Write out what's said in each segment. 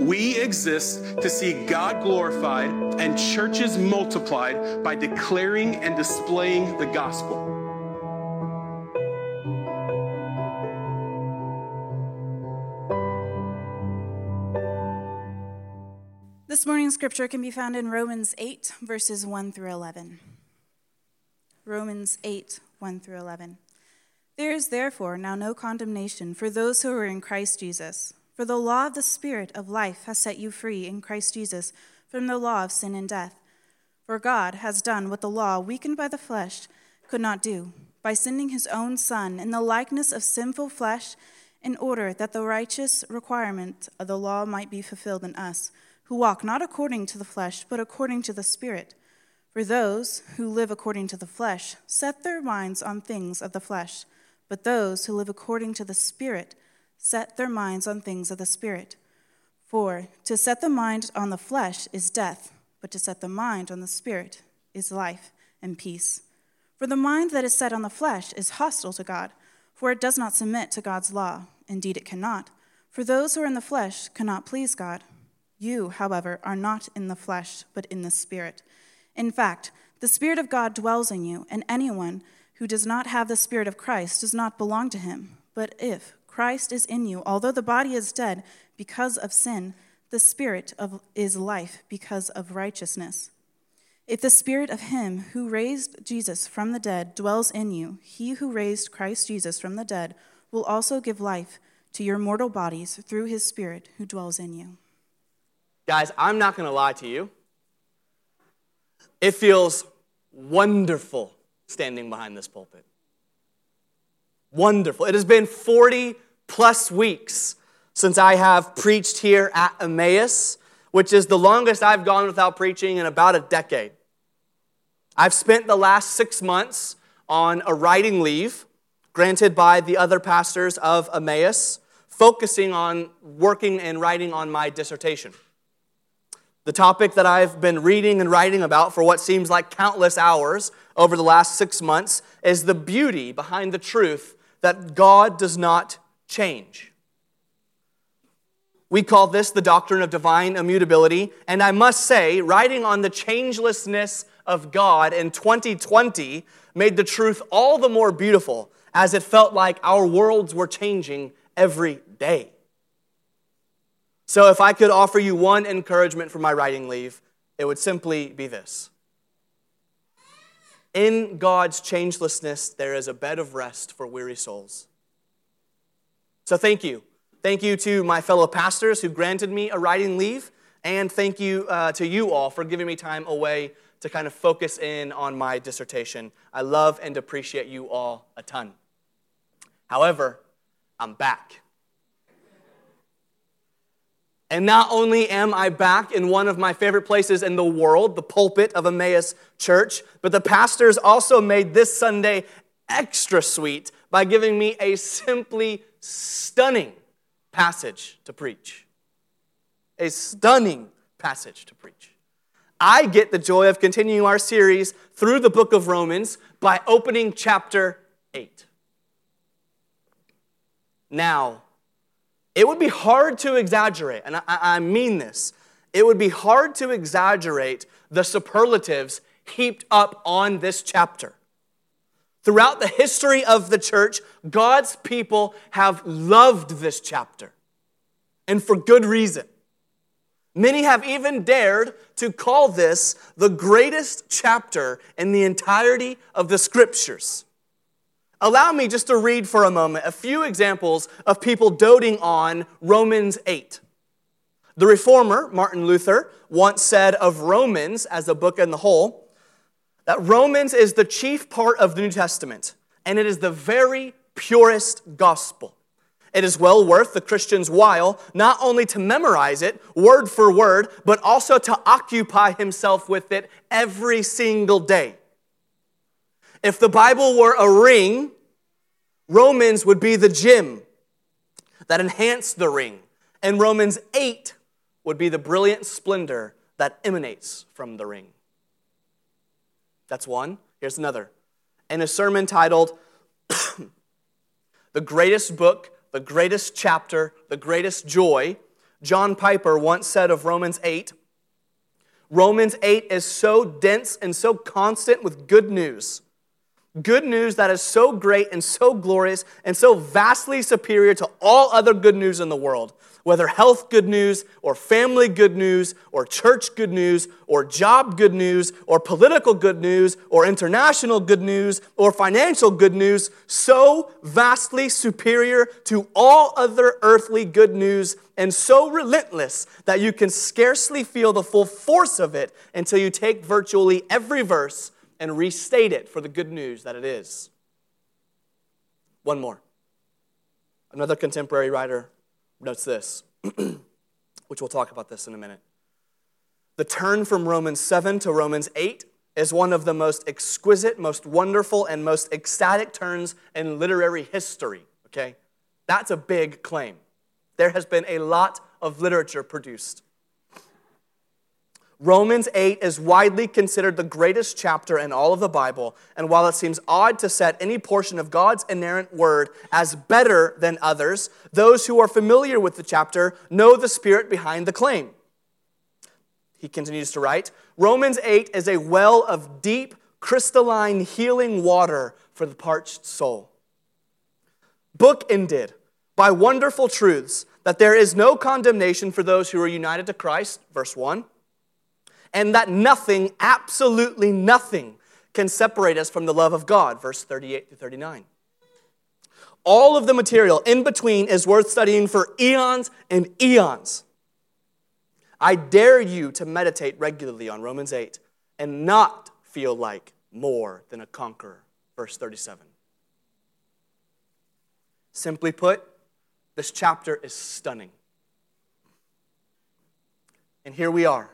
We exist to see God glorified and churches multiplied by declaring and displaying the gospel. This morning's scripture can be found in Romans 8, verses 1 through 11. Romans 8, 1 through 11. There is therefore now no condemnation for those who are in Christ Jesus. For the law of the Spirit of life has set you free in Christ Jesus from the law of sin and death. For God has done what the law, weakened by the flesh, could not do, by sending his own Son in the likeness of sinful flesh, in order that the righteous requirement of the law might be fulfilled in us who walk not according to the flesh, but according to the Spirit. For those who live according to the flesh set their minds on things of the flesh, but those who live according to the Spirit set their minds on things of the Spirit. For to set the mind on the flesh is death, but to set the mind on the Spirit is life and peace. For the mind that is set on the flesh is hostile to God, for it does not submit to God's law. Indeed, it cannot. For those who are in the flesh cannot please God. You, however, are not in the flesh, but in the Spirit. In fact, the Spirit of God dwells in you, and anyone who does not have the Spirit of Christ does not belong to him. But if Christ is in you, although the body is dead because of sin, the Spirit of, is life because of righteousness. If the Spirit of Him who raised Jesus from the dead dwells in you, He who raised Christ Jesus from the dead will also give life to your mortal bodies through His Spirit who dwells in you. Guys, I'm not going to lie to you. It feels wonderful standing behind this pulpit. Wonderful. It has been 40 plus weeks since I have preached here at Emmaus, which is the longest I've gone without preaching in about a decade. I've spent the last six months on a writing leave granted by the other pastors of Emmaus, focusing on working and writing on my dissertation. The topic that I've been reading and writing about for what seems like countless hours over the last six months is the beauty behind the truth that God does not change. We call this the doctrine of divine immutability, and I must say, writing on the changelessness of God in 2020 made the truth all the more beautiful as it felt like our worlds were changing every day. So, if I could offer you one encouragement for my writing leave, it would simply be this In God's changelessness, there is a bed of rest for weary souls. So, thank you. Thank you to my fellow pastors who granted me a writing leave, and thank you uh, to you all for giving me time away to kind of focus in on my dissertation. I love and appreciate you all a ton. However, I'm back. And not only am I back in one of my favorite places in the world, the pulpit of Emmaus Church, but the pastors also made this Sunday extra sweet by giving me a simply stunning passage to preach. A stunning passage to preach. I get the joy of continuing our series through the book of Romans by opening chapter 8. Now, it would be hard to exaggerate, and I, I, mean this, it would be hard to exaggerate the superlatives heaped up on this chapter. Throughout the history of the church, God's people have loved this chapter, and for good reason. Many have even dared to call this the greatest chapter in the entirety of the scriptures. Allow me just to read for a moment a few examples of people doting on Romans 8. The reformer, Martin Luther, once said of Romans as a book in the whole that Romans is the chief part of the New Testament, and it is the very purest gospel. It is well worth the Christian's while not only to memorize it word for word, but also to occupy himself with it every single day. If the Bible were a ring, Romans would be the gym that enhanced the ring, and Romans 8 would be the brilliant splendor that emanates from the ring. That's one. Here's another. In a sermon titled, The Greatest Book, the Greatest Chapter, the Greatest Joy, John Piper once said of Romans 8 Romans 8 is so dense and so constant with good news. Good news that is so great and so glorious and so vastly superior to all other good news in the world whether health good news or family good news or church good news or job good news or political good news or international good news or financial good news, so vastly superior to all other earthly good news and so relentless that you can scarcely feel the full force of it until you take virtually every verse and restate it for the good news that it is. One more. Another contemporary writer notes this, which we'll talk about this in a minute. The turn from Romans 7 to Romans 8 is one of the most exquisite, most wonderful, and most ecstatic turns in literary history, okay? That's a big claim. There has been a lot of literature produced Romans 8 is widely considered the greatest chapter in all of the Bible, and while it seems odd to set any portion of God's inerrant word as better than others, those who are familiar with the chapter know the spirit behind the claim. He continues to write Romans 8 is a well of deep, crystalline, healing water for the parched soul. Bookended by wonderful truths that there is no condemnation for those who are united to Christ, verse 1 and that nothing, absolutely nothing, can separate us from the love of God, verse 38 to 39. All of the material in between is worth studying for eons and eons. I dare you to meditate regularly on Romans 8 and not feel like more than a conqueror, verse 37. Simply put, this chapter is stunning. And here we are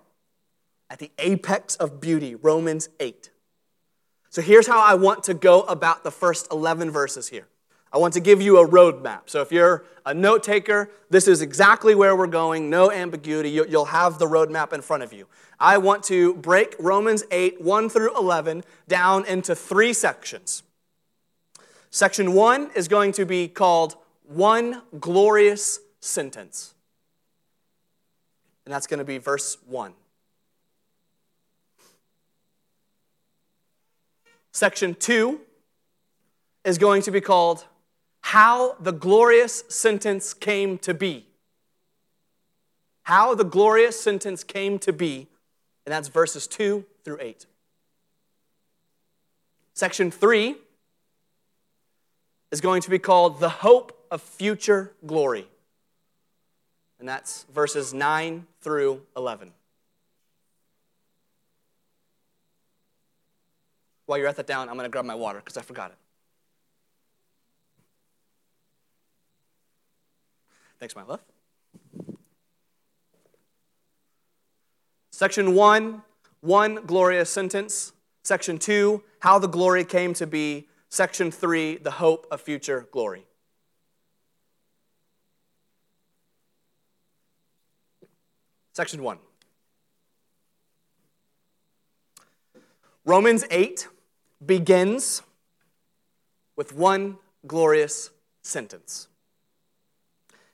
at the apex of beauty, Romans 8. So here's how I want to go about the first 11 verses here. I want to give you a roadmap. So if you're a note taker, this is exactly where we're going, no ambiguity. You'll have the roadmap in front of you. I want to break Romans 8, 1 through 11, down into three sections. Section 1 is going to be called One Glorious Sentence. And that's going to be verse 1. Section two is going to be called How the Glorious Sentence Came to Be. How the Glorious Sentence Came to Be, and that's verses 2 through 8. Section 3 is going to be called The Hope of Future Glory, and that's verses 9 through 11. While you're at that down, I'm going to grab my water because I forgot it. Thanks, my love. Section one, one glorious sentence. Section two, how the glory came to be. Section three, the hope of future glory. Section one. Romans 8 begins with one glorious sentence.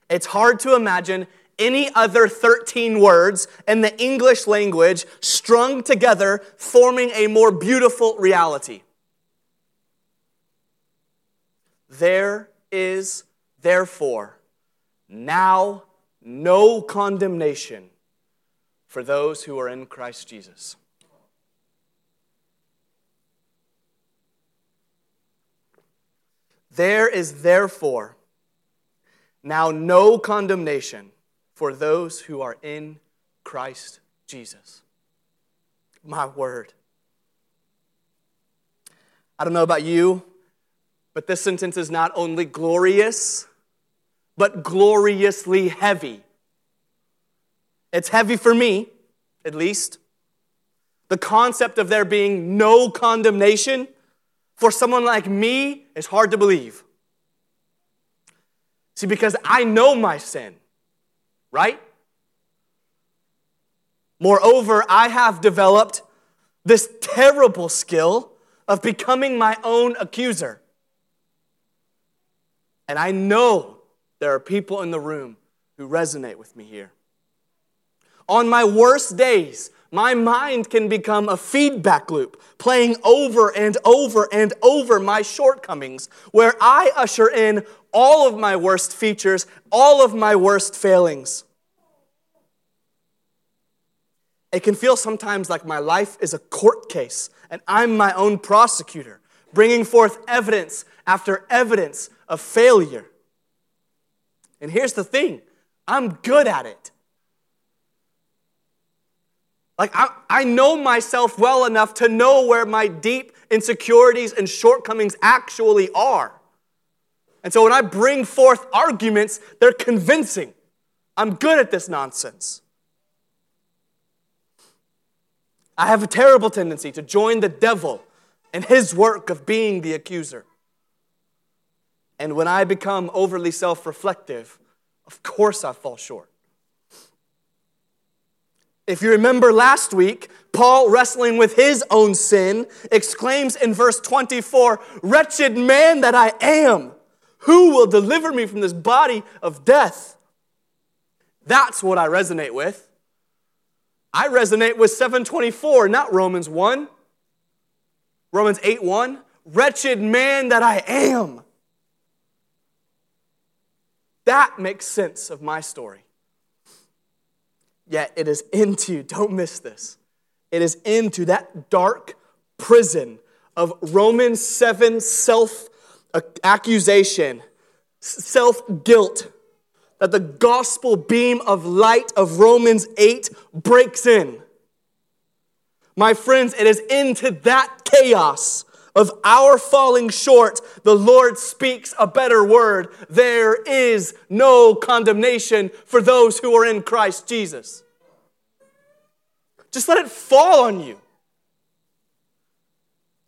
It's hard to imagine any other 13 words in the English language strung together, forming a more beautiful reality. There is, therefore, now no condemnation for those who are in Christ Jesus. There is therefore now no condemnation for those who are in Christ Jesus. My word. I don't know about you, but this sentence is not only glorious, but gloriously heavy. It's heavy for me, at least. The concept of there being no condemnation for someone like me is hard to believe. See, because I know my sin, right? Moreover, I have developed this terrible skill of becoming my own accuser. And I know there are people in the room who resonate with me here. On my worst days, my mind can become a feedback loop, playing over and over and over my shortcomings, where I usher in all of my worst features, all of my worst failings. It can feel sometimes like my life is a court case and I'm my own prosecutor, bringing forth evidence after evidence of failure. And here's the thing I'm good at it. Like, I, I know myself well enough to know where my deep insecurities and shortcomings actually are. And so when I bring forth arguments, they're convincing. I'm good at this nonsense. I have a terrible tendency to join the devil in his work of being the accuser. And when I become overly self reflective, of course I fall short. If you remember last week, Paul, wrestling with his own sin, exclaims in verse 24 Wretched man that I am, who will deliver me from this body of death? That's what I resonate with. I resonate with 724, not Romans 1. Romans 8 1. Wretched man that I am. That makes sense of my story. Yet it is into, don't miss this, it is into that dark prison of Romans 7 self accusation, self guilt, that the gospel beam of light of Romans 8 breaks in. My friends, it is into that chaos of our falling short, the Lord speaks a better word. There is no condemnation for those who are in Christ Jesus. Just let it fall on you.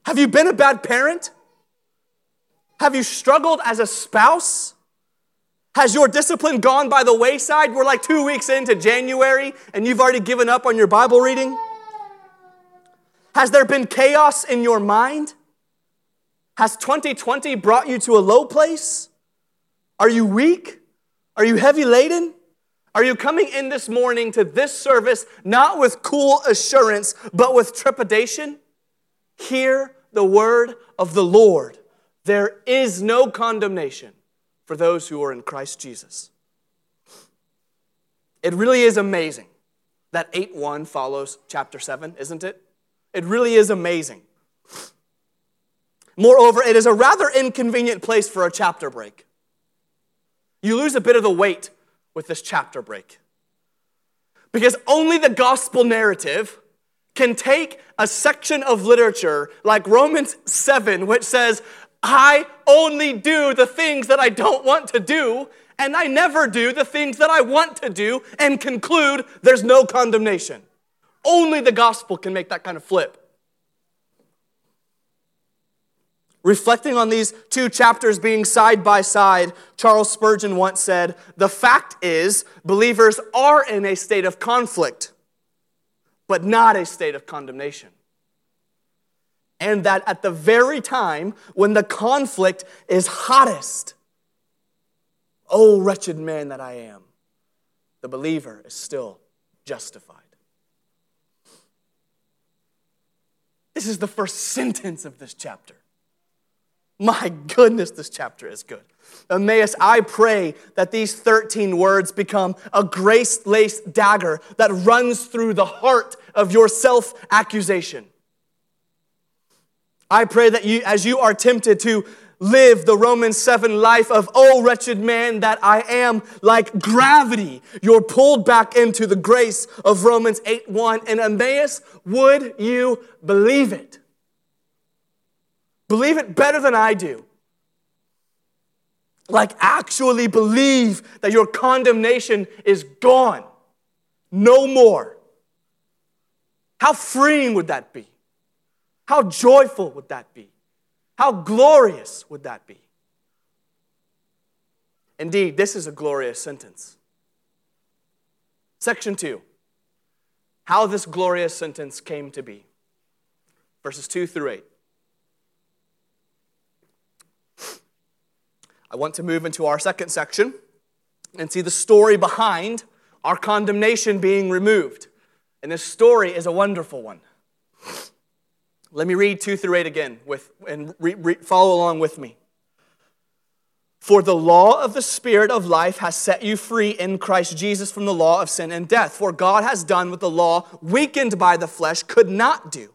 Have you been a bad parent? Have you struggled as a spouse? Has your discipline gone by the wayside? We're like two weeks into January and you've already given up on your Bible reading? Has there been chaos in your mind? Has 2020 brought you to a low place? Are you weak? Are you heavy laden? Are you coming in this morning to this service not with cool assurance, but with trepidation? Hear the word of the Lord. There is no condemnation for those who are in Christ Jesus. It really is amazing that 8 1 follows chapter 7, isn't it? It really is amazing. Moreover, it is a rather inconvenient place for a chapter break. You lose a bit of the weight with this chapter break. Because only the gospel narrative can take a section of literature like Romans 7, which says, I only do the things that I don't want to do, and I never do the things that I want to do, and conclude there's no condemnation. Only the gospel can make that kind of flip. Reflecting on these two chapters being side by side, Charles Spurgeon once said, The fact is, believers are in a state of conflict, but not a state of condemnation. And that at the very time when the conflict is hottest, oh, wretched man that I am, the believer is still justified. This is the first sentence of this chapter. My goodness, this chapter is good. Emmaus, I pray that these 13 words become a grace laced dagger that runs through the heart of your self accusation. I pray that you, as you are tempted to live the Romans 7 life of, oh, wretched man that I am, like gravity, you're pulled back into the grace of Romans 8 1. And Emmaus, would you believe it? Believe it better than I do. Like, actually believe that your condemnation is gone. No more. How freeing would that be? How joyful would that be? How glorious would that be? Indeed, this is a glorious sentence. Section 2 How this glorious sentence came to be. Verses 2 through 8. I want to move into our second section and see the story behind our condemnation being removed. And this story is a wonderful one. Let me read 2 through 8 again with, and re, re, follow along with me. For the law of the Spirit of life has set you free in Christ Jesus from the law of sin and death. For God has done what the law, weakened by the flesh, could not do.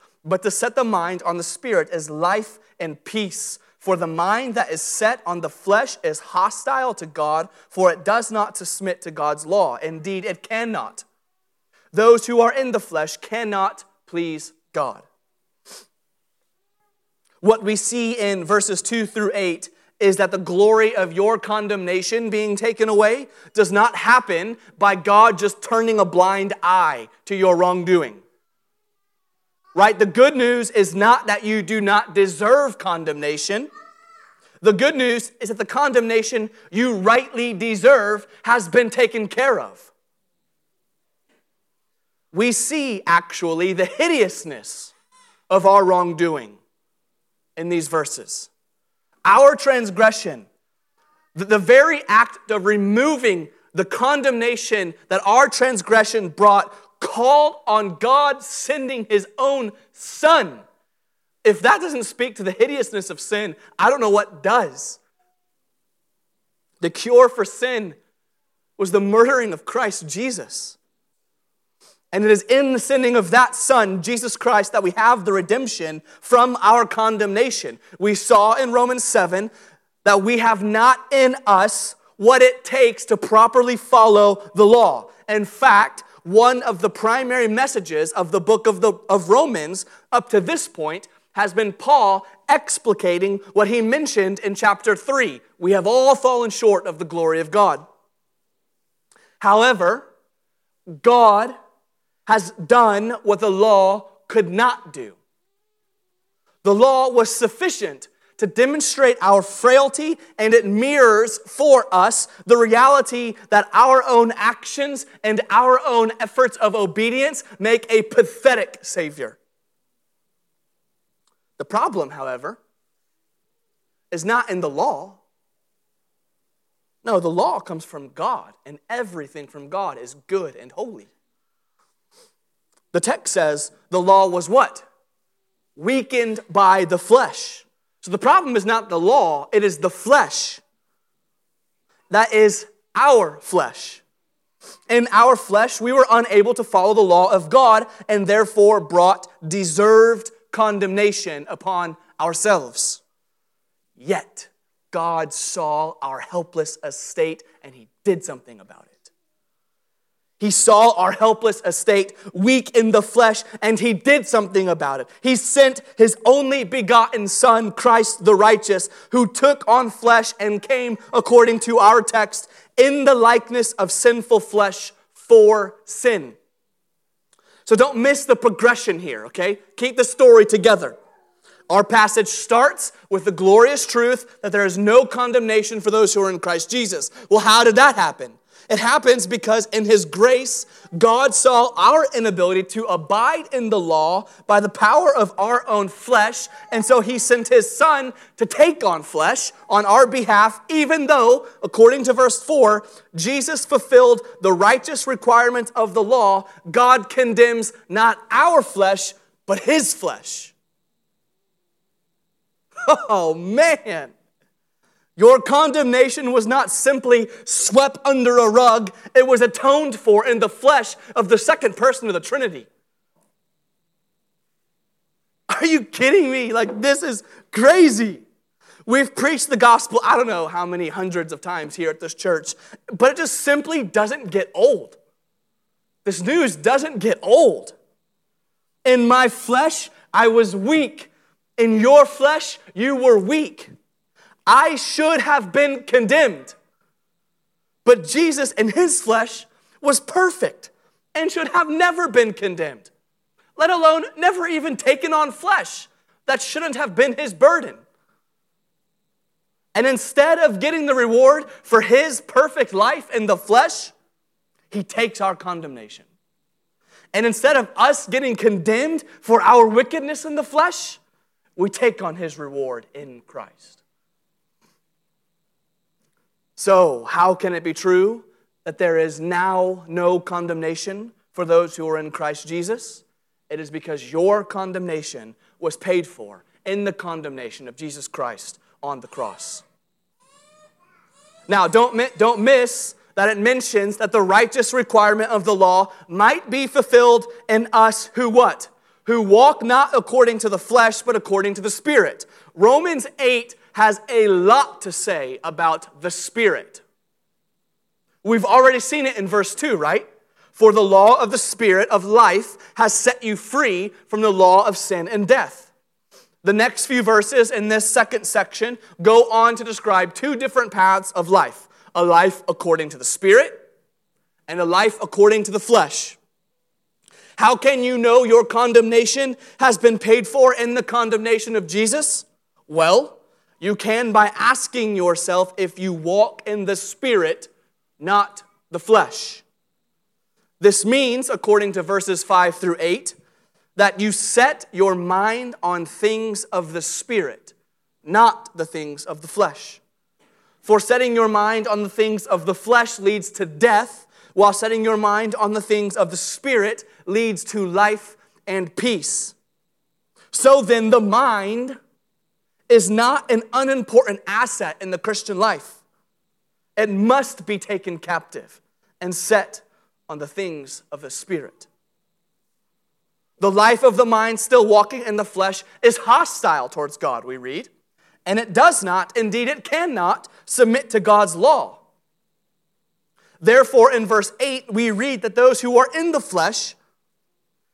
but to set the mind on the Spirit is life and peace. For the mind that is set on the flesh is hostile to God, for it does not submit to God's law. Indeed, it cannot. Those who are in the flesh cannot please God. What we see in verses 2 through 8 is that the glory of your condemnation being taken away does not happen by God just turning a blind eye to your wrongdoing. Right? The good news is not that you do not deserve condemnation. The good news is that the condemnation you rightly deserve has been taken care of. We see actually the hideousness of our wrongdoing in these verses. Our transgression, the very act of removing the condemnation that our transgression brought, called on God sending his own son. If that doesn't speak to the hideousness of sin, I don't know what does. The cure for sin was the murdering of Christ Jesus. And it is in the sending of that Son, Jesus Christ, that we have the redemption from our condemnation. We saw in Romans 7 that we have not in us what it takes to properly follow the law. In fact, one of the primary messages of the book of, the, of Romans up to this point has been Paul explicating what he mentioned in chapter 3. We have all fallen short of the glory of God. However, God has done what the law could not do. The law was sufficient to demonstrate our frailty, and it mirrors for us the reality that our own actions and our own efforts of obedience make a pathetic Savior. The problem, however, is not in the law. No, the law comes from God, and everything from God is good and holy. The text says the law was what? Weakened by the flesh. So the problem is not the law, it is the flesh. That is our flesh. In our flesh, we were unable to follow the law of God and therefore brought deserved condemnation upon ourselves. Yet, God saw our helpless estate and He did something about it. He saw our helpless estate, weak in the flesh, and he did something about it. He sent his only begotten Son, Christ the righteous, who took on flesh and came, according to our text, in the likeness of sinful flesh for sin. So don't miss the progression here, okay? Keep the story together. Our passage starts with the glorious truth that there is no condemnation for those who are in Christ Jesus. Well, how did that happen? It happens because in His grace, God saw our inability to abide in the law by the power of our own flesh, and so He sent His Son to take on flesh on our behalf, even though, according to verse 4, Jesus fulfilled the righteous requirements of the law. God condemns not our flesh, but His flesh. Oh, man. Your condemnation was not simply swept under a rug, it was atoned for in the flesh of the second person of the Trinity. Are you kidding me? Like, this is crazy. We've preached the gospel, I don't know how many hundreds of times here at this church, but it just simply doesn't get old. This news doesn't get old. In my flesh, I was weak. In your flesh, you were weak. I should have been condemned. But Jesus in his flesh was perfect. and should have never been condemned, let alone never even taken on flesh that shouldn't have been his burden. And instead of getting the reward for his perfect life in the flesh, he takes our condemnation. And instead of us getting condemned for our wickedness in the flesh, we take on his reward in Christ. So, how can it be true that there is now no condemnation for those who are in Christ Jesus? It is because your condemnation was paid for in the condemnation of Jesus Christ on the cross. Now, don't, don't miss that it mentions that the righteous requirement of the law might be fulfilled in us who what? Who walk not according to the flesh, but according to the Spirit. Romans 8 has a lot to say about the Spirit. We've already seen it in verse 2, right? For the law of the Spirit of life has set you free from the law of sin and death. The next few verses in this second section go on to describe two different paths of life a life according to the Spirit and a life according to the flesh. How can you know your condemnation has been paid for in the condemnation of Jesus? Well, you can by asking yourself if you walk in the Spirit, not the flesh. This means, according to verses 5 through 8, that you set your mind on things of the Spirit, not the things of the flesh. For setting your mind on the things of the flesh leads to death, while setting your mind on the things of the Spirit leads to life and peace. So then, the mind is not an unimportant asset in the Christian life. It must be taken captive and set on the things of the Spirit. The life of the mind, still walking in the flesh, is hostile towards God, we read, and it does not, indeed, it cannot submit to God's law. Therefore, in verse 8, we read that those who are in the flesh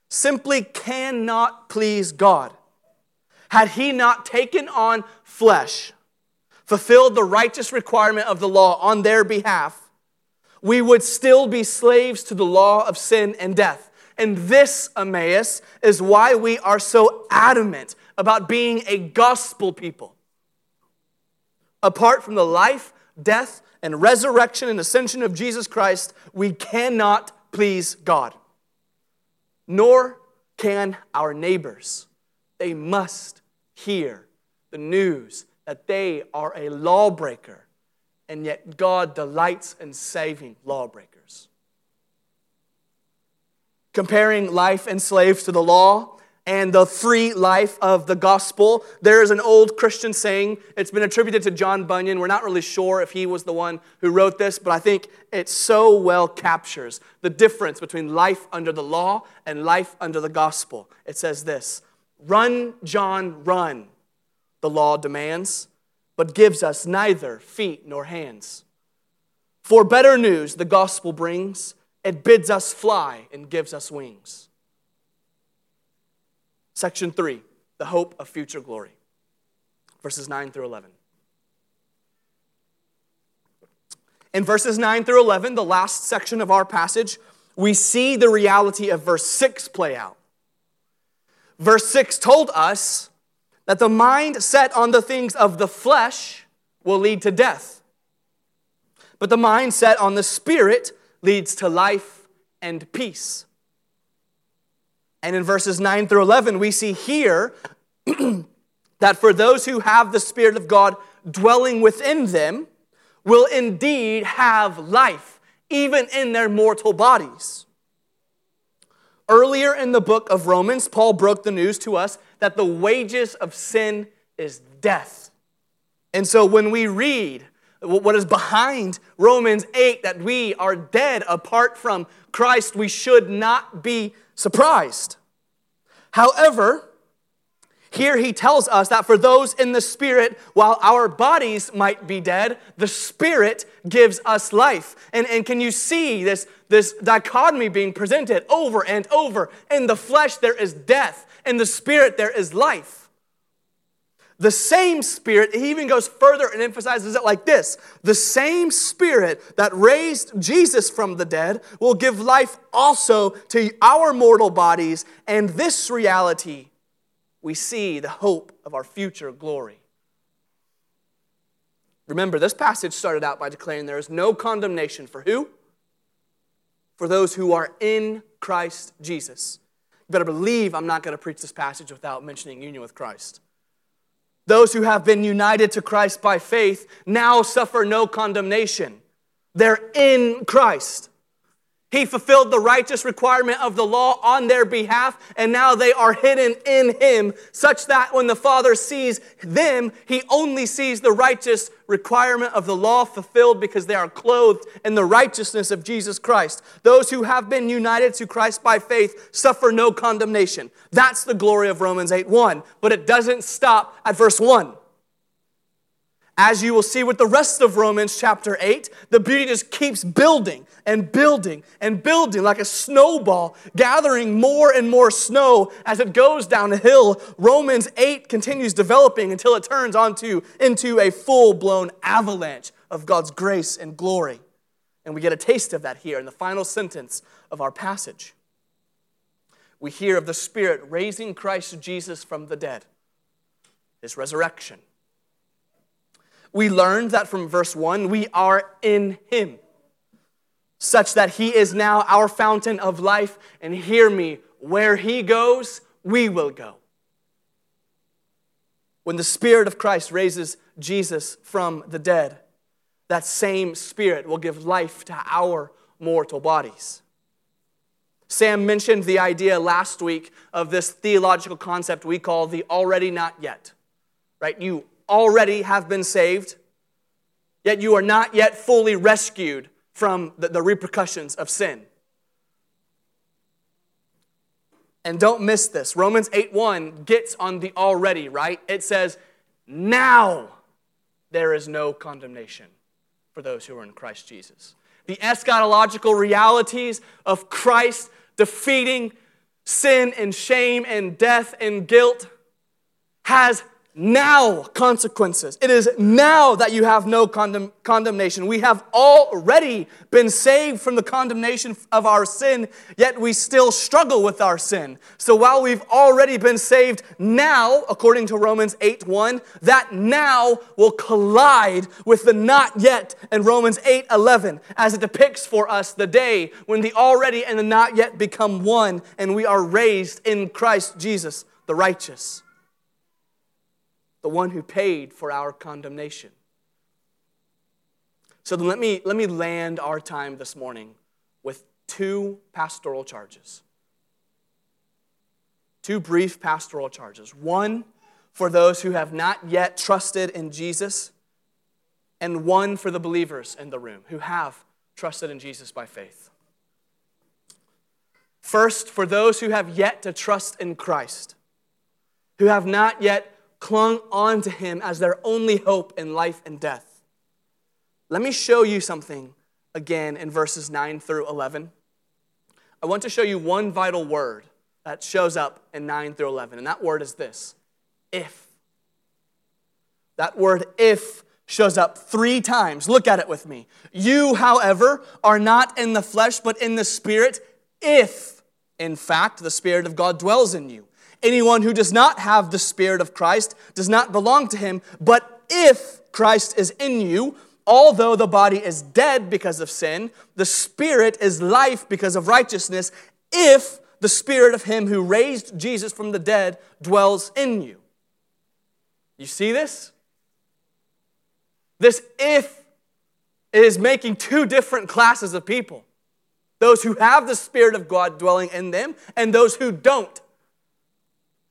simply cannot please God had he not taken on flesh, fulfilled the righteous requirement of the law on their behalf, we would still be slaves to the law of sin and death. And this, Emmaus, is why we are so adamant about being a gospel people. Apart from the life, death, and resurrection and ascension of Jesus Christ, we cannot please God. Nor can our neighbors. They must hear the news that they are a lawbreaker, and yet God delights in saving lawbreakers. Comparing life enslaved to the law and the free life of the gospel. There is an old Christian saying, it's been attributed to John Bunyan. We're not really sure if he was the one who wrote this, but I think it so well captures the difference between life under the law and life under the gospel. It says this Run, John, run, the law demands, but gives us neither feet nor hands. For better news the gospel brings, it bids us fly and gives us wings. Section 3 The hope of future glory, verses 9 through 11. In verses 9 through 11, the last section of our passage, we see the reality of verse 6 play out. Verse 6 told us that the mind set on the things of the flesh will lead to death, but the mind set on the spirit leads to life and peace. And in verses 9 through 11, we see here that for those who have the Spirit of God dwelling within them, will indeed have life, even in their mortal bodies. Earlier in the book of Romans, Paul broke the news to us that the wages of sin is death. And so when we read what is behind Romans 8, that we are dead apart from Christ, we should not be surprised. However, here he tells us that for those in the Spirit, while our bodies might be dead, the Spirit gives us life. And, and can you see this, this dichotomy being presented over and over? In the flesh, there is death, in the Spirit, there is life. The same Spirit, he even goes further and emphasizes it like this the same Spirit that raised Jesus from the dead will give life also to our mortal bodies, and this reality we see the hope of our future glory. Remember, this passage started out by declaring there is no condemnation for who? For those who are in Christ Jesus. You better believe I'm not going to preach this passage without mentioning union with Christ. Those who have been united to Christ by faith now suffer no condemnation. They're in Christ. He fulfilled the righteous requirement of the law on their behalf, and now they are hidden in Him, such that when the Father sees them, He only sees the righteous requirement of the law fulfilled because they are clothed in the righteousness of Jesus Christ. Those who have been united to Christ by faith suffer no condemnation. That's the glory of Romans 8 1. But it doesn't stop at verse 1. As you will see with the rest of Romans chapter 8, the beauty just keeps building and building and building like a snowball, gathering more and more snow as it goes down a hill. Romans 8 continues developing until it turns onto into a full-blown avalanche of God's grace and glory. And we get a taste of that here in the final sentence of our passage. We hear of the Spirit raising Christ Jesus from the dead, his resurrection we learned that from verse 1 we are in Him, such that He is now our fountain of life. And hear me, where He goes, we will go. When the Spirit of Christ raises Jesus from the dead, that same Spirit will give life to our mortal bodies. Sam mentioned the idea last week of this theological concept we call the already not yet. Right? You already have been saved, yet you are not yet fully rescued from the, the repercussions of sin. And don't miss this. Romans 8:1 gets on the already, right? It says, "Now there is no condemnation for those who are in Christ Jesus." The eschatological realities of Christ defeating sin and shame and death and guilt has now consequences. It is now that you have no condemn- condemnation. We have already been saved from the condemnation of our sin, yet we still struggle with our sin. So while we've already been saved now, according to Romans 8 1, that now will collide with the not yet in Romans 8 11, as it depicts for us the day when the already and the not yet become one, and we are raised in Christ Jesus, the righteous the one who paid for our condemnation. So then let me, let me land our time this morning with two pastoral charges. Two brief pastoral charges. One for those who have not yet trusted in Jesus, and one for the believers in the room who have trusted in Jesus by faith. First, for those who have yet to trust in Christ, who have not yet clung on to him as their only hope in life and death. Let me show you something again in verses 9 through 11. I want to show you one vital word that shows up in 9 through 11, and that word is this if. That word if shows up three times. Look at it with me. You, however, are not in the flesh, but in the Spirit, if, in fact, the Spirit of God dwells in you. Anyone who does not have the Spirit of Christ does not belong to him. But if Christ is in you, although the body is dead because of sin, the Spirit is life because of righteousness, if the Spirit of Him who raised Jesus from the dead dwells in you. You see this? This if is making two different classes of people those who have the Spirit of God dwelling in them and those who don't.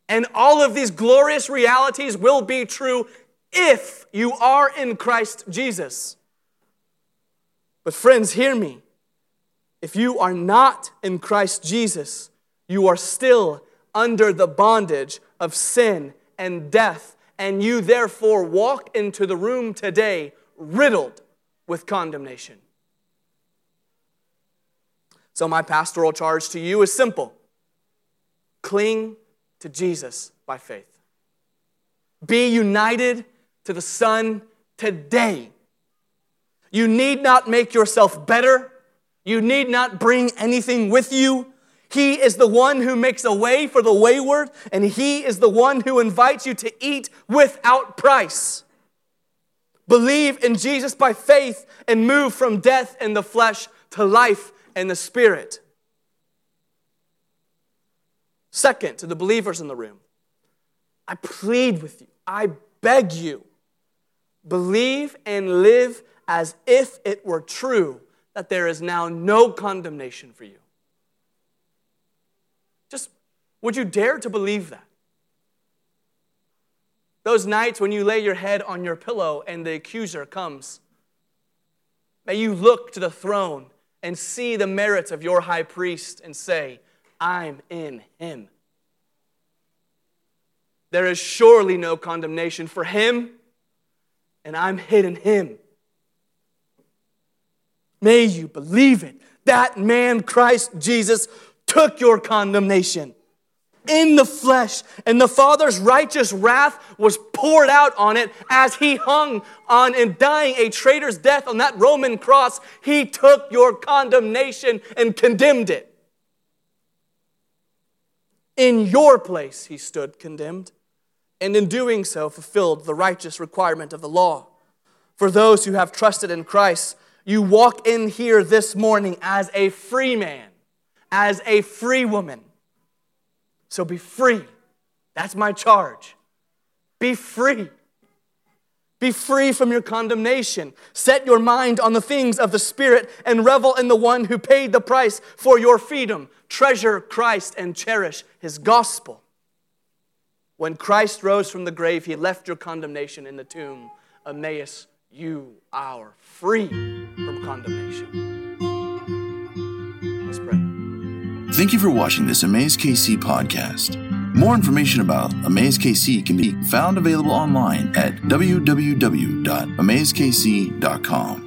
And all of these glorious realities will be true if you are in Christ Jesus. But, friends, hear me. If you are not in Christ Jesus, you are still under the bondage of sin and death, and you therefore walk into the room today riddled with condemnation. So, my pastoral charge to you is simple cling to Jesus by faith. Be united to the Son today. You need not make yourself better. You need not bring anything with you. He is the one who makes a way for the wayward, and He is the one who invites you to eat without price. Believe in Jesus by faith and move from death in the flesh to life in the spirit. Second, to the believers in the room, I plead with you, I beg you, believe and live as if it were true that there is now no condemnation for you. Just would you dare to believe that? Those nights when you lay your head on your pillow and the accuser comes, may you look to the throne and see the merits of your high priest and say, I'm in him. There is surely no condemnation for him, and I'm hid in him. May you believe it. That man, Christ Jesus, took your condemnation in the flesh, and the Father's righteous wrath was poured out on it as he hung on and dying a traitor's death on that Roman cross. He took your condemnation and condemned it. In your place, he stood condemned, and in doing so, fulfilled the righteous requirement of the law. For those who have trusted in Christ, you walk in here this morning as a free man, as a free woman so be free. That's my charge. Be free. Be free from your condemnation. Set your mind on the things of the Spirit and revel in the one who paid the price for your freedom. Treasure Christ and cherish his gospel. When Christ rose from the grave, he left your condemnation in the tomb. Emmaus, you are free from condemnation. Let's pray. Thank you for watching this Emmaus KC podcast. More information about Emmaus KC can be found available online at www.amazekc.com.